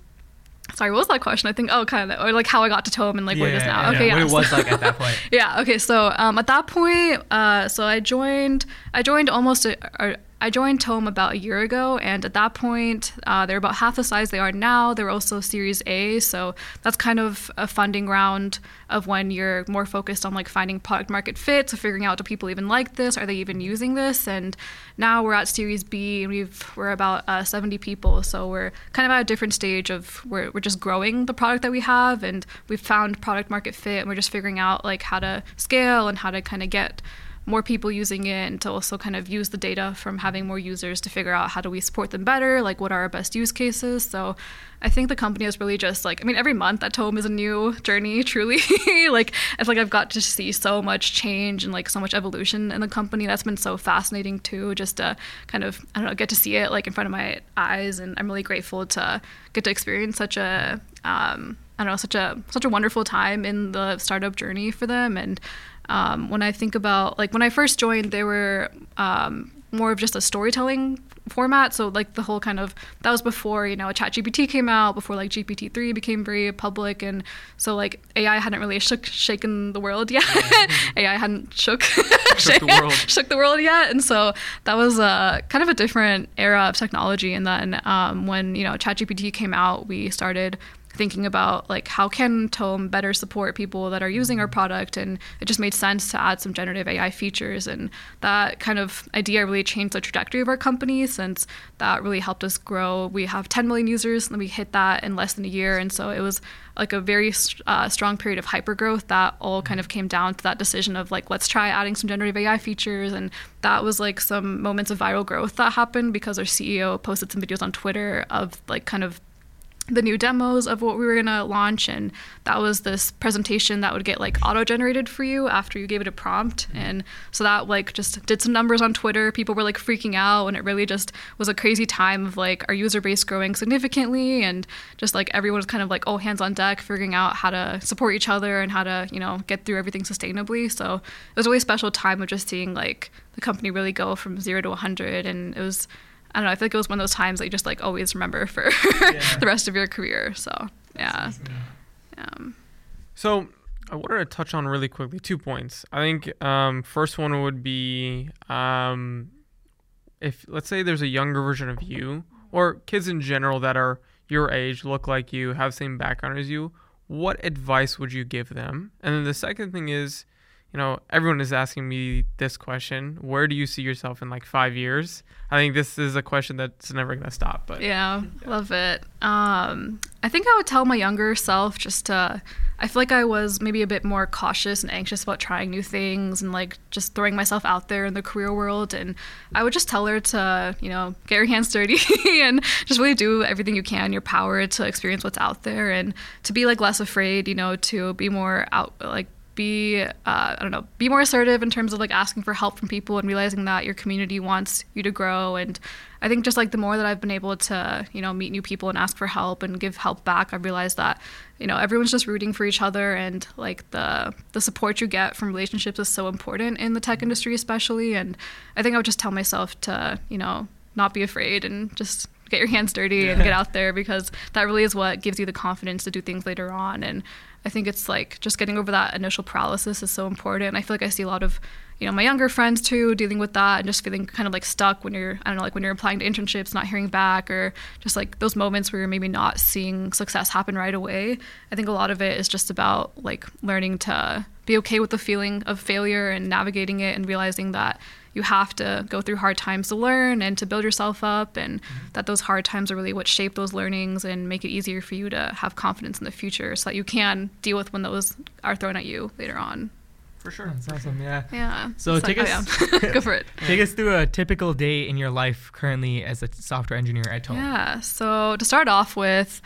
Sorry, what was that question? I think oh, kind of, or like how I got to Tome and like yeah, what it is now. Yeah, okay, yeah. What it was like at that point. yeah. Okay. So um, at that point, uh, so I joined. I joined almost a, a I joined Tome about a year ago, and at that point, uh, they're about half the size they are now. They're also Series A, so that's kind of a funding round of when you're more focused on like finding product market fit, so figuring out do people even like this, are they even using this? And now we're at Series B, and we've we're about uh, 70 people, so we're kind of at a different stage of we're we're just growing the product that we have, and we've found product market fit, and we're just figuring out like how to scale and how to kind of get more people using it and to also kind of use the data from having more users to figure out how do we support them better, like what are our best use cases. So I think the company is really just like I mean every month at Tome is a new journey truly. Like it's like I've got to see so much change and like so much evolution in the company. That's been so fascinating too just to kind of I don't know get to see it like in front of my eyes. And I'm really grateful to get to experience such a um, I don't know such a such a wonderful time in the startup journey for them. And um, when I think about like when I first joined they were um, more of just a storytelling format. So like the whole kind of that was before you know ChatGPT came out, before like GPT three became very public, and so like AI hadn't really shook shaken the world yet. AI hadn't shook shook the world shook the world yet, and so that was a kind of a different era of technology. And then um, when you know ChatGPT came out, we started thinking about like how can Tome better support people that are using our product? And it just made sense to add some generative AI features. And that kind of idea really changed the trajectory of our company since that really helped us grow. We have 10 million users and we hit that in less than a year. And so it was like a very uh, strong period of hyper growth that all kind of came down to that decision of like let's try adding some generative AI features. And that was like some moments of viral growth that happened because our CEO posted some videos on Twitter of like kind of the new demos of what we were going to launch and that was this presentation that would get like auto generated for you after you gave it a prompt. Mm-hmm. And so that like just did some numbers on twitter. People were like freaking out and it really just was a crazy time of like our user base growing significantly and just like everyone was kind of like oh hands on deck figuring out how to support each other and how to you know get through everything sustainably. So it was a really special time of just seeing like the company really go from zero to 100 and it was I don't know. I feel like it was one of those times that you just like always remember for yeah. the rest of your career. So yeah. Um, so I wanted to touch on really quickly two points. I think um, first one would be um, if let's say there's a younger version of you or kids in general that are your age, look like you, have the same background as you. What advice would you give them? And then the second thing is you know, everyone is asking me this question. Where do you see yourself in like five years? I think this is a question that's never gonna stop. But yeah, yeah. love it. Um, I think I would tell my younger self just to. I feel like I was maybe a bit more cautious and anxious about trying new things and like just throwing myself out there in the career world. And I would just tell her to, you know, get your hands dirty and just really do everything you can in your power to experience what's out there and to be like less afraid, you know, to be more out like be uh, I don't know be more assertive in terms of like asking for help from people and realizing that your community wants you to grow. And I think just like the more that I've been able to you know meet new people and ask for help and give help back I've realized that you know everyone's just rooting for each other. And like the the support you get from relationships is so important in the tech industry especially. And I think I would just tell myself to you know not be afraid and just get your hands dirty yeah. and get out there because that really is what gives you the confidence to do things later on. And I think it's like just getting over that initial paralysis is so important. I feel like I see a lot of, you know, my younger friends too dealing with that and just feeling kind of like stuck when you're, I don't know, like when you're applying to internships, not hearing back, or just like those moments where you're maybe not seeing success happen right away. I think a lot of it is just about like learning to be okay with the feeling of failure and navigating it and realizing that you have to go through hard times to learn and to build yourself up and mm-hmm. that those hard times are really what shape those learnings and make it easier for you to have confidence in the future so that you can deal with when those are thrown at you later on for sure. That's awesome. Yeah. Yeah. So it's take like, us oh, yeah. go for it. Take us through a typical day in your life currently as a software engineer at Tome. Yeah. So to start off with,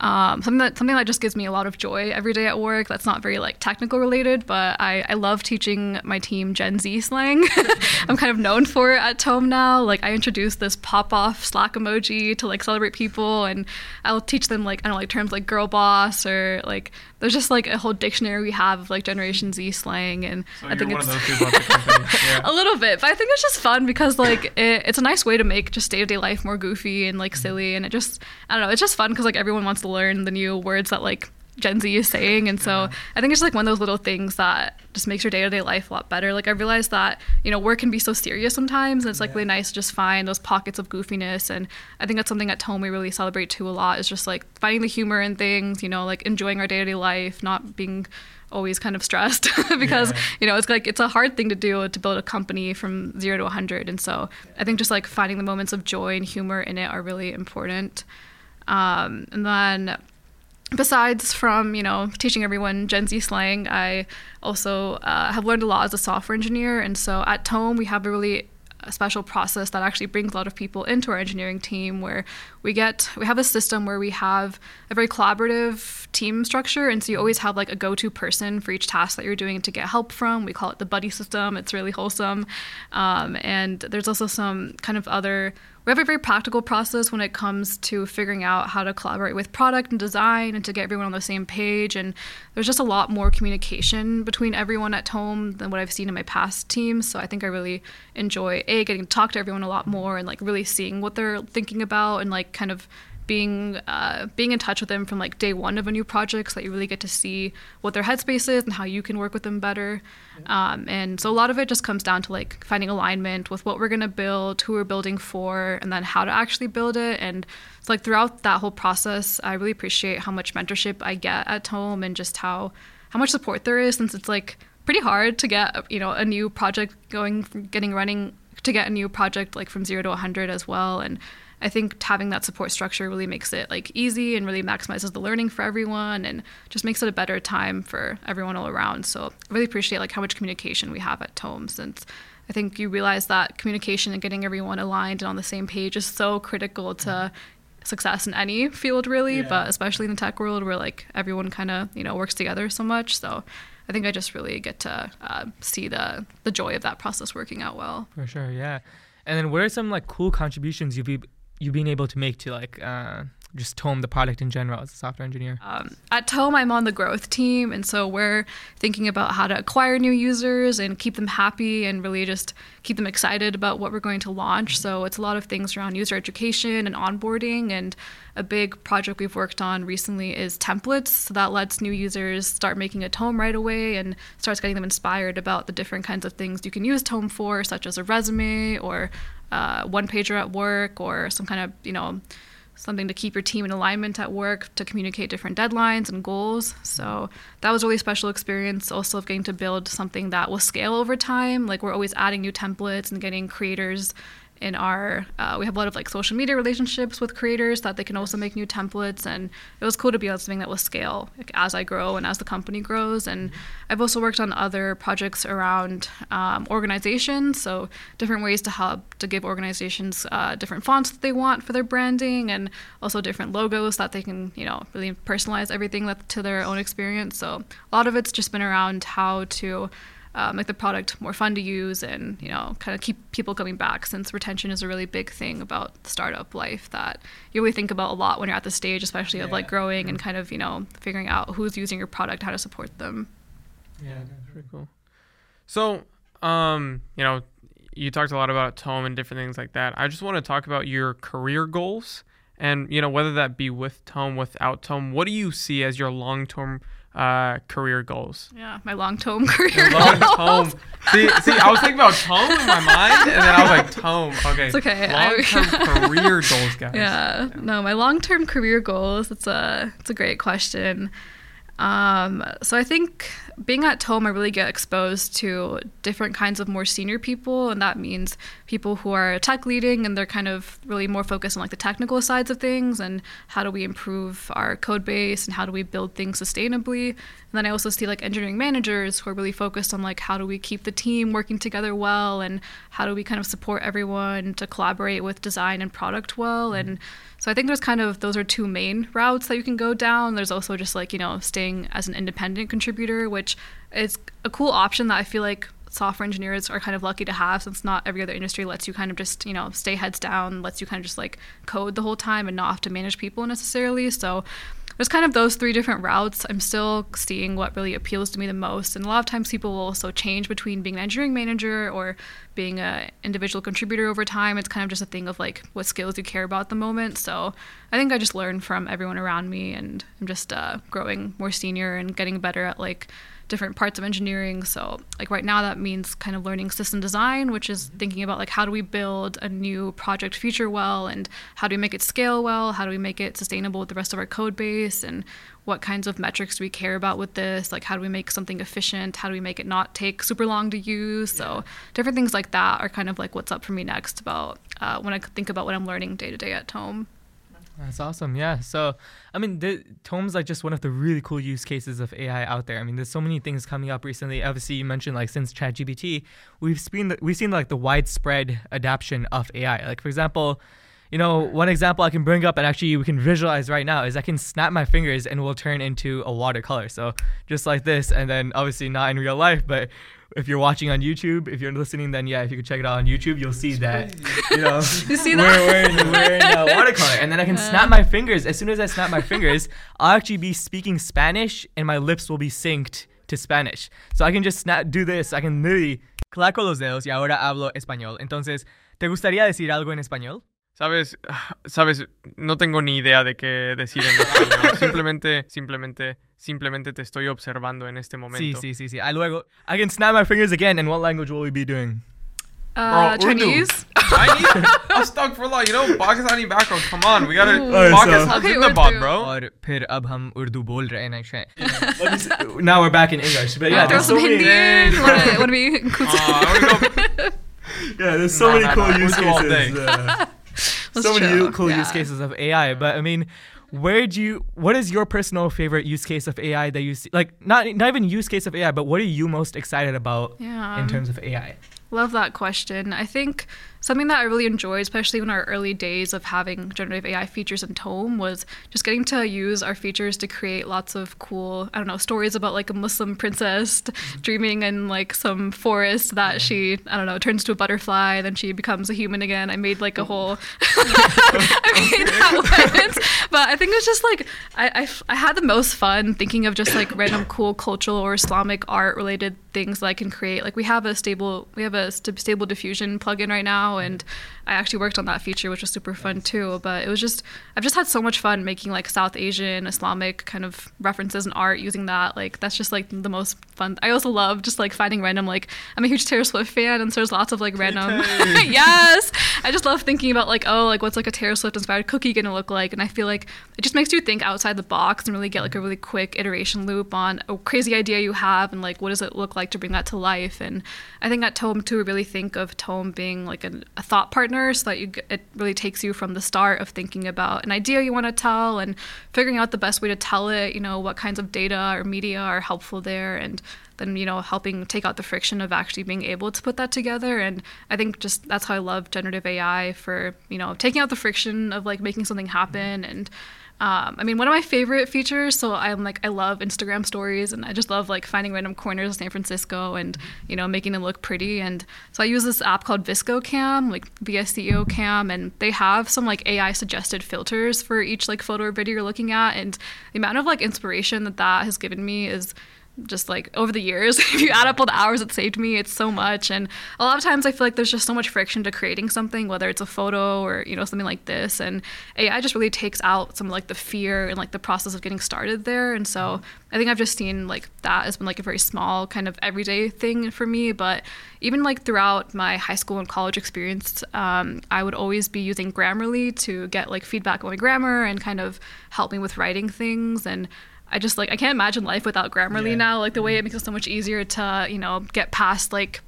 um, something that something that just gives me a lot of joy every day at work. That's not very like technical related, but I, I love teaching my team Gen Z slang. I'm kind of known for it at Tome now. Like I introduced this pop off Slack emoji to like celebrate people, and I'll teach them like I don't know like terms like girl boss or like there's just like a whole dictionary we have of like Generation Z slang, and so I think it's yeah. a little bit, but I think it's just fun because like it, it's a nice way to make just day to day life more goofy and like silly, and it just I don't know, it's just fun because like everyone wants to learn the new words that like Gen Z is saying. And so yeah. I think it's like one of those little things that just makes your day to day life a lot better. Like I realized that, you know, work can be so serious sometimes. And it's like yeah. really nice to just find those pockets of goofiness. And I think that's something at Tome we really celebrate too a lot is just like finding the humor in things, you know, like enjoying our day to day life, not being always kind of stressed because yeah. you know it's like it's a hard thing to do to build a company from 0 to 100 and so i think just like finding the moments of joy and humor in it are really important um, and then besides from you know teaching everyone Gen Z slang, I also uh, have learned a lot as a software engineer. And so at Tome, we have a really a special process that actually brings a lot of people into our engineering team where we get we have a system where we have a very collaborative team structure and so you always have like a go-to person for each task that you're doing to get help from we call it the buddy system it's really wholesome um, and there's also some kind of other we have a very practical process when it comes to figuring out how to collaborate with product and design and to get everyone on the same page. And there's just a lot more communication between everyone at Tome than what I've seen in my past teams. So I think I really enjoy a getting to talk to everyone a lot more and like really seeing what they're thinking about and like kind of being uh, being in touch with them from like day one of a new project so that you really get to see what their headspace is and how you can work with them better. Um, and so a lot of it just comes down to like finding alignment with what we're going to build who we're building for and then how to actually build it. And so like throughout that whole process i really appreciate how much mentorship i get at Tome and just how how much support there is since it's like pretty hard to get you know a new project going getting running to get a new project like from zero to 100 as well. And I think having that support structure really makes it like easy and really maximizes the learning for everyone and just makes it a better time for everyone all around. So I really appreciate like how much communication we have at Tome since I think you realize that communication and getting everyone aligned and on the same page is so critical to success in any field really, yeah. but especially in the tech world where like everyone kind of, you know, works together so much. So I think I just really get to uh, see the the joy of that process working out well. For sure, yeah. And then what are some like cool contributions you've you being able to make to like uh, just Tome the product in general as a software engineer? Um, at Tome, I'm on the growth team, and so we're thinking about how to acquire new users and keep them happy and really just keep them excited about what we're going to launch. So it's a lot of things around user education and onboarding. And a big project we've worked on recently is templates. So that lets new users start making a Tome right away and starts getting them inspired about the different kinds of things you can use Tome for, such as a resume or uh, one pager at work or some kind of you know something to keep your team in alignment at work to communicate different deadlines and goals. So that was really special experience also of getting to build something that will scale over time. Like we're always adding new templates and getting creators in our uh, we have a lot of like social media relationships with creators that they can also make new templates and it was cool to be on something that will scale like, as i grow and as the company grows and i've also worked on other projects around um, organizations so different ways to help to give organizations uh, different fonts that they want for their branding and also different logos that they can you know really personalize everything that, to their own experience so a lot of it's just been around how to uh, make the product more fun to use and you know kind of keep people coming back since retention is a really big thing about startup life that you really think about a lot when you're at the stage especially yeah. of like growing mm-hmm. and kind of you know figuring out who's using your product how to support them yeah that's pretty cool so um you know you talked a lot about tome and different things like that i just want to talk about your career goals and you know whether that be with tome without tome what do you see as your long-term uh, career goals. Yeah, my long tome career long tome. See, see, I was thinking about tome in my mind, and then I was like, tome. Okay. It's okay. Long term career goals, guys. Yeah. yeah. No, my long term career goals. It's a it's a great question. Um, so I think being at Tome, I really get exposed to different kinds of more senior people, and that means people who are tech leading and they're kind of really more focused on like the technical sides of things and how do we improve our code base and how do we build things sustainably. And then I also see like engineering managers who are really focused on like how do we keep the team working together well and how do we kind of support everyone to collaborate with design and product well and so I think there's kind of those are two main routes that you can go down. There's also just like, you know, staying as an independent contributor, which is a cool option that I feel like software engineers are kind of lucky to have since not every other industry lets you kind of just, you know, stay heads down, lets you kind of just like code the whole time and not have to manage people necessarily. So there's kind of those three different routes. I'm still seeing what really appeals to me the most. And a lot of times people will also change between being an engineering manager or being an individual contributor over time. It's kind of just a thing of like what skills you care about at the moment. So I think I just learn from everyone around me and I'm just uh, growing more senior and getting better at like different parts of engineering. So, like right now, that means kind of learning system design, which is thinking about like how do we build a new project feature well, and how do we make it scale well, how do we make it sustainable with the rest of our code base, and what kinds of metrics do we care about with this? Like, how do we make something efficient? How do we make it not take super long to use? So, different things like that are kind of like what's up for me next about uh, when I think about what I'm learning day to day at Tome. That's awesome. Yeah. So, I mean, the, Tome's like just one of the really cool use cases of AI out there. I mean, there's so many things coming up recently. Obviously, you mentioned like since ChatGPT, we've seen the, we've seen like the widespread adoption of AI. Like for example, you know, one example I can bring up and actually we can visualize right now is I can snap my fingers and will turn into a watercolor. So just like this, and then obviously not in real life, but if you're watching on YouTube, if you're listening, then yeah, if you could check it out on YouTube, you'll see that, you know, You see we're, that? we're in, we're in uh, watercolor. And then I can snap my fingers. As soon as I snap my fingers, I'll actually be speaking Spanish and my lips will be synced to Spanish. So I can just snap, do this. I can literally claco los dedos y ahora hablo español. Entonces, ¿te gustaría decir algo en español? Sabes, sabes, no tengo ni idea de qué decir en español. Simplemente, simplemente, simplemente te estoy observando en este Sí, momento. sí, sí, sí. I luego, I can snap my fingers again. And what language will we be doing? Uh, Bro, Urdu. Chinese. I need, I'm stuck for life. You know, Pakistani background. Come on, we gotta. Alright, Pakistan so- Okay, Zindabad, Urdu. bro. और फिर अब हम उर्दू बोल रहे हैं next time. Let me see- now we're back in English. But yeah, throw there's some so many, Hindi many- in. Want to be Uh, I wanna go- yeah, there's so Nah, many nah, cool nah, use Urdu all cases. day. uh, That's so many true, cool use cases of AI. But I mean, where do you? What is your personal favorite use case of AI that you see? Like not not even use case of AI, but what are you most excited about Yeah. in terms of AI? Love that question. I think something that I really enjoyed, especially in our early days of having generative AI features in Tome, was just getting to use our features to create lots of cool, I don't know, stories about like a Muslim princess dreaming in like some forest that she, I don't know, turns to a butterfly, then she becomes a human again. I made like a oh. whole, I made that once. But I think it's just like, I I had the most fun thinking of just like random cool cultural or Islamic art related things that I can create. Like we have a stable, we have a st- stable diffusion plugin right now, and I actually worked on that feature, which was super fun too. But it was just, I've just had so much fun making like South Asian, Islamic kind of references and art using that. Like that's just like the most fun. I also love just like finding random like I'm a huge Taylor Swift fan, and so there's lots of like random. yes, I just love thinking about like oh like what's like a Taylor Swift inspired cookie gonna look like, and I feel like it just makes you think outside the box and really get like a mm. really quick iteration loop on a crazy idea you have and like what does it look like to bring that to life. And I think at Tome we really think of Tome being like an, a thought partner, so that you it really takes you from the start of thinking about an idea you want to tell and figuring out the best way to tell it. You know what kinds of data or media are helpful there and then you know helping take out the friction of actually being able to put that together and i think just that's how i love generative ai for you know taking out the friction of like making something happen and um, I mean, one of my favorite features. So I'm like, I love Instagram stories, and I just love like finding random corners of San Francisco and you know making them look pretty. And so I use this app called Visco Cam, like VSCO Cam, and they have some like AI suggested filters for each like photo or video you're looking at. And the amount of like inspiration that that has given me is just like over the years if you add up all the hours it saved me it's so much. And a lot of times i feel like there's just so much friction to creating something whether it's a photo or you know something like this. And ai just really takes out some like the fear and like the process of getting started there. And so i think i've just seen like that has been like a very small kind of everyday thing for me. But even like throughout my high school and college experience um, i would always be using grammarly to get like feedback on my grammar and kind of help me with writing things. And I just like I can't imagine life without Grammarly Yeah. now. Like the way it mm-hmm. makes it so much easier to you know get past like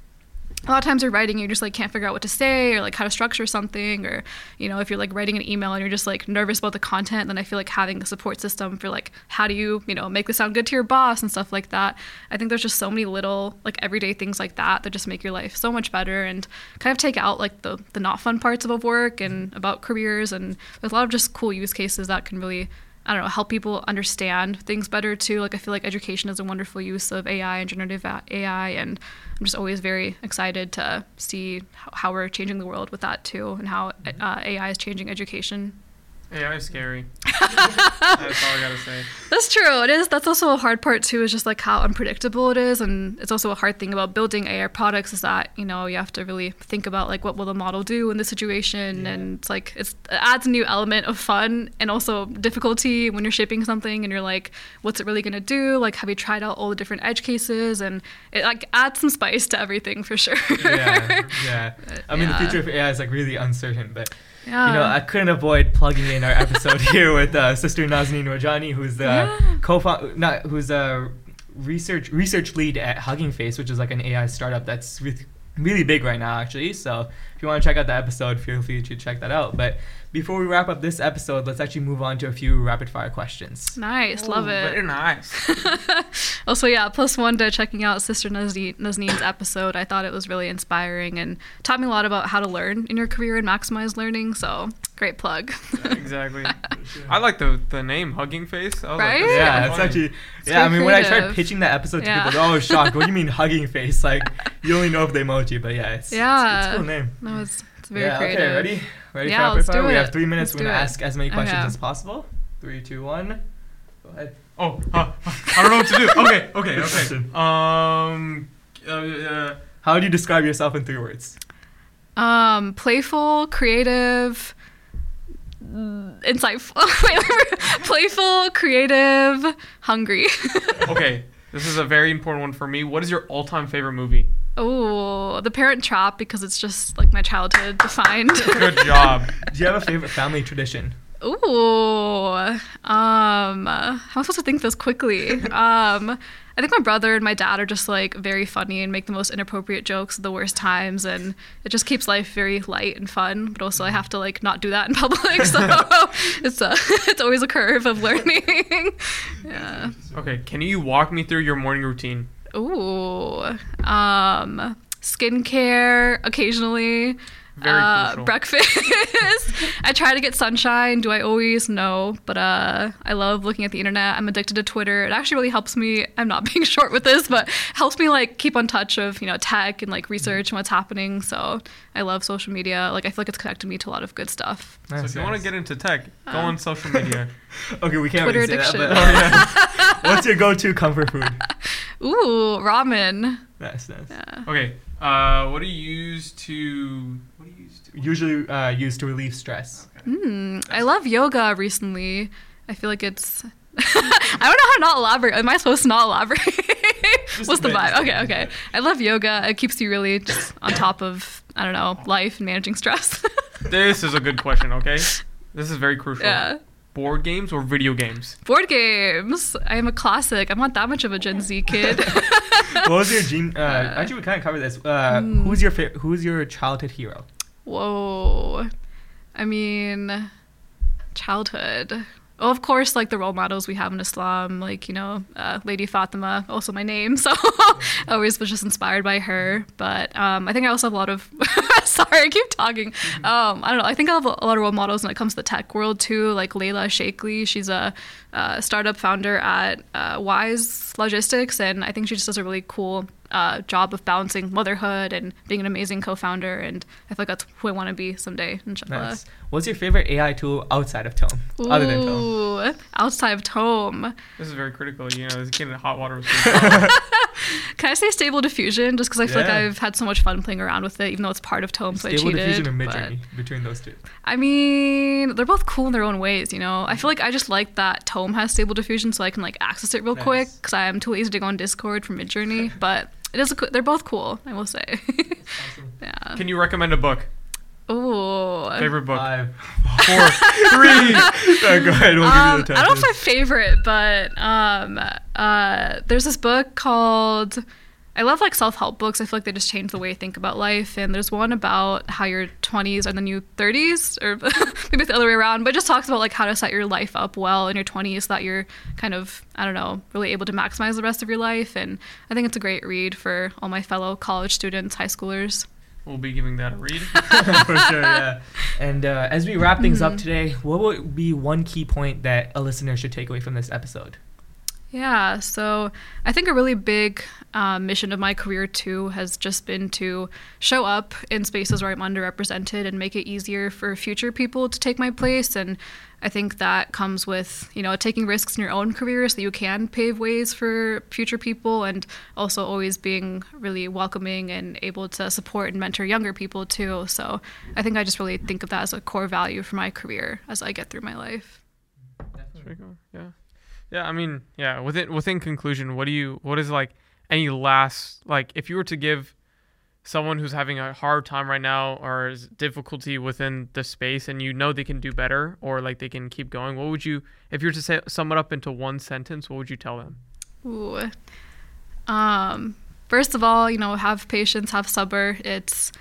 a lot of times you're writing you just like can't figure out what to say or like how to structure something or you know if you're like writing an email and you're just like nervous about the content then i feel like having a support system for like how do you you know make this sound good to your boss and stuff like that i think there's just so many little like everyday things like that that just make your life so much better and kind of take out like the the not fun parts of work and about careers and there's a lot of just cool use cases that can really I don't know, help people understand things better too. Like I feel like education is a wonderful use of AI and generative AI, and I'm just always very excited to see how, we're changing the world with that too, and how uh, AI is changing education. AI is scary. That's all I gotta say. That's true. It is. That's also a hard part too. Is just like how unpredictable it is, and it's also a hard thing about building AI products is that you know you have to really think about like what will the model do in this situation, and it's like it's, it adds a new element of fun and also difficulty when you're shaping something and you're like, what's it really gonna do? Like, have you tried out all the different edge cases? And it like adds some spice to everything for sure. yeah, yeah. I mean, Yeah. the future of AI is like really uncertain, but yeah. you know, I couldn't avoid plugging in our episode here with uh, Sister Nazneen Rajani, who's the Yeah. co not who's a research research lead at Hugging Face, which is like an AI startup that's with really big right now, actually. So if you want to check out the episode, feel free to check that out. But before we wrap up this episode, let's actually move on to a few rapid fire questions. Nice, love it. Very nice. also, yeah, plus one to checking out Sister Nazneen- Nazneen's episode. I thought it was really inspiring and taught me a lot about how to learn in your career and maximize learning. So, great plug. exactly. I like the the name Hugging Face. I was like, Right? that's Yeah, it's funny. actually It's yeah. I very mean, when I tried pitching that episode to Yeah. people, they're always shocked. What do you mean hugging face? Like you only know of the emoji, but yeah, it's it's- it's, Yeah. a cool name. no, it's, it's very yeah. creative. Okay. Ready? Ready Yeah, for rapid let's fire? do We have three minutes. Let's We're gonna it. ask as many questions Okay. as possible. Three, two, one. Go ahead. Oh, uh, I don't know what to do. Okay, okay, okay. Um, uh, uh, How would you describe yourself in three words? Um, playful, creative, insightful. Wait, wait, playful, creative, hungry. okay, this is a very important one for me. What is your all-time favorite movie? Oh, The Parent Trap because it's just like my childhood defined. Good job. Do you have a favorite family tradition? Ooh, um, how am I supposed to think this quickly? Um, I think my brother and my dad are just like very funny and make the most inappropriate jokes at the worst times, and it just keeps life very light and fun. But also, I have to like not do that in public, so it's a it's always a curve of learning. yeah. Okay, can you walk me through your morning routine? Ooh, um, skincare occasionally. Very uh, crucial. breakfast. I try to get sunshine. Do I always? No, but uh, I love looking at the internet. I'm addicted to Twitter. It actually really helps me. I'm not being short with this, but helps me like keep on touch of you know tech and like research and what's happening. So I love social media. Like I feel like it's connected me to a lot of good stuff. so if you want to get into tech, go on social media. okay, we can't Twitter really say addiction. that. But, oh, yeah. What's your go-to comfort food? Ooh, ramen. Nice, nice. Yeah. Okay, uh, what do you use to? What do you use to? Usually uh, used to relieve stress. Mm, I love yoga recently. I feel like it's. I don't know how to not elaborate. Am I supposed to not elaborate? What's the bit, vibe? Okay, okay. I love yoga. It keeps you really just on top of I don't know life and managing stress. This is a good question. Okay, this is very crucial. yeah. Board games or video games? Board games. I am a classic. I'm not that much of a Gen Z kid. what was your dream? Uh, actually, we kind of covered this. Uh, Mm. Who's your fa- Who's your childhood hero? Whoa. I mean, childhood. Well, of course, like the role models we have in Islam, like, you know, uh, Lady Fatima, also my name. So I always was just inspired by her. But um, I think I also have a lot of, sorry, I keep talking. Um, I don't know. I think I have a lot of role models when it comes to the tech world too, like Layla Shaikley. She's a, uh startup founder at uh, Wise Logistics. And I think she just does a really cool uh, job of balancing motherhood and being an amazing co-founder. And I feel like that's who I want to be someday. Inshallah. Nice. What's your favorite AI tool outside of Tome? Other than Tome. Outside of Tome. This is very critical. You know, it's getting hot water. Can I say Stable Diffusion? Just because I feel Yeah. like I've had so much fun playing around with it, even though it's part of Tome, so I Stable cheated. diffusion or but- Midjourney between those two. I mean, they're both cool in their own ways, you know. I feel like I just like that Tome has Stable Diffusion, so I can like access it real Nice. quick because I'm too lazy to go on Discord for Midjourney. but it is a, co- they're both cool, I will say. yeah. Can you recommend a book? Ooh. Favorite book? Five, Four, three. Uh, go ahead. We'll Um, give you the I don't know if time. my favorite, but um, uh, there's this book called. I love like self help books. I feel like they just change the way I think about life. And there's one about how your 20s are the new 30s, or maybe it's the other way around. But it just talks about like how to set your life up well in your 20s, so that you're kind of I don't know really able to maximize the rest of your life. And I think it's a great read for all my fellow college students, high schoolers. We'll be giving that a read. For sure, yeah. And uh, as we wrap things Mm-hmm. up today, what would be one key point that a listener should take away from this episode? Yeah, so I think a really big uh, mission of my career too has just been to show up in spaces where I'm underrepresented and make it easier for future people to take my place. And I think that comes with you know taking risks in your own career so you can pave ways for future people, and also always being really welcoming and able to support and mentor younger people too. So I think I just really think of that as a core value for my career as I get through my life. Cool. Yeah, yeah. I mean, yeah. Within within conclusion, what do you? What is like any last like if you were to give someone who's having a hard time right now or is difficulty within the space and you know they can do better or like they can keep going what would you if you were to say sum it up into one sentence what would you tell them Ooh. Um, first of all, you know, have patience, have sabr It's,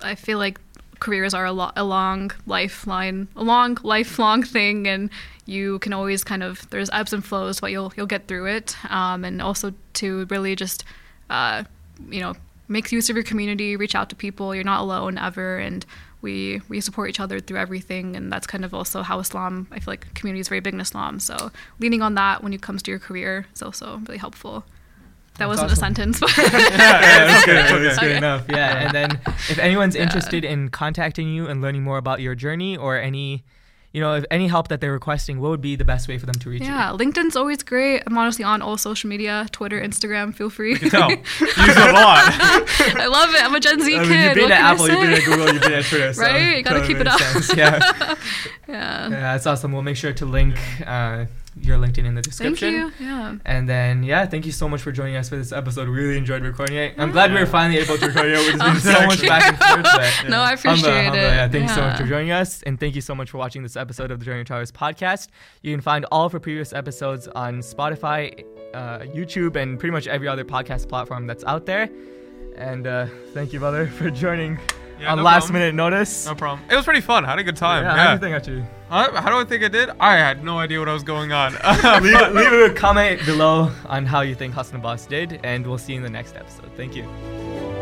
I feel like careers are a, lo- a long lifeline, a long lifelong thing, and you can always kind of there's ebbs and flows, but you'll you'll get through it. Um, and also to really just, uh, you know, make use of your community, reach out to people. You're not alone ever, and we we support each other through everything, and that's kind of also how Islam. I feel like community is very big in Islam, so leaning on that when it comes to your career is also really helpful. That That's wasn't awesome. a sentence, but yeah, that's good. That's good Okay. enough. Yeah, and then if anyone's Yeah. interested in contacting you and learning more about your journey or any, you know, if any help that they're requesting, what would be the best way for them to reach you? yeah, LinkedIn's always great. I'm honestly on all social media, Twitter, Instagram. Feel free. You can tell. Use it a lot. I love it. I'm a Gen Z you? I kid. mean, you've been what at can I Apple, you've been say? at Google, you've been at Twitter. So Right? You gotta totally keep it up. Yeah. yeah. yeah, that's awesome. We'll make sure to link uh, your LinkedIn in the Thank description. you. Yeah. And then, yeah, thank you so much for joining us for this episode. Really enjoyed recording it. I'm glad we were finally able to record it. There's been so much back and forth. But No, I appreciate Humble, humble, it. Yeah, thank you so much for joining us. And thank you so much for watching this episode of the Journey Towers podcast. You can find all of our previous episodes on Spotify, uh, YouTube, and pretty much every other podcast platform that's out there. And uh, thank you, brother, for joining Yeah, on no last problem. minute notice. No problem. It was pretty fun. I had a good time. yeah, Yeah. how do you think? How, how do I think I did? I had no idea what I was going on. leave, leave a comment below on how you think Hasan Abbas did, and we'll see you in the next episode. Thank you.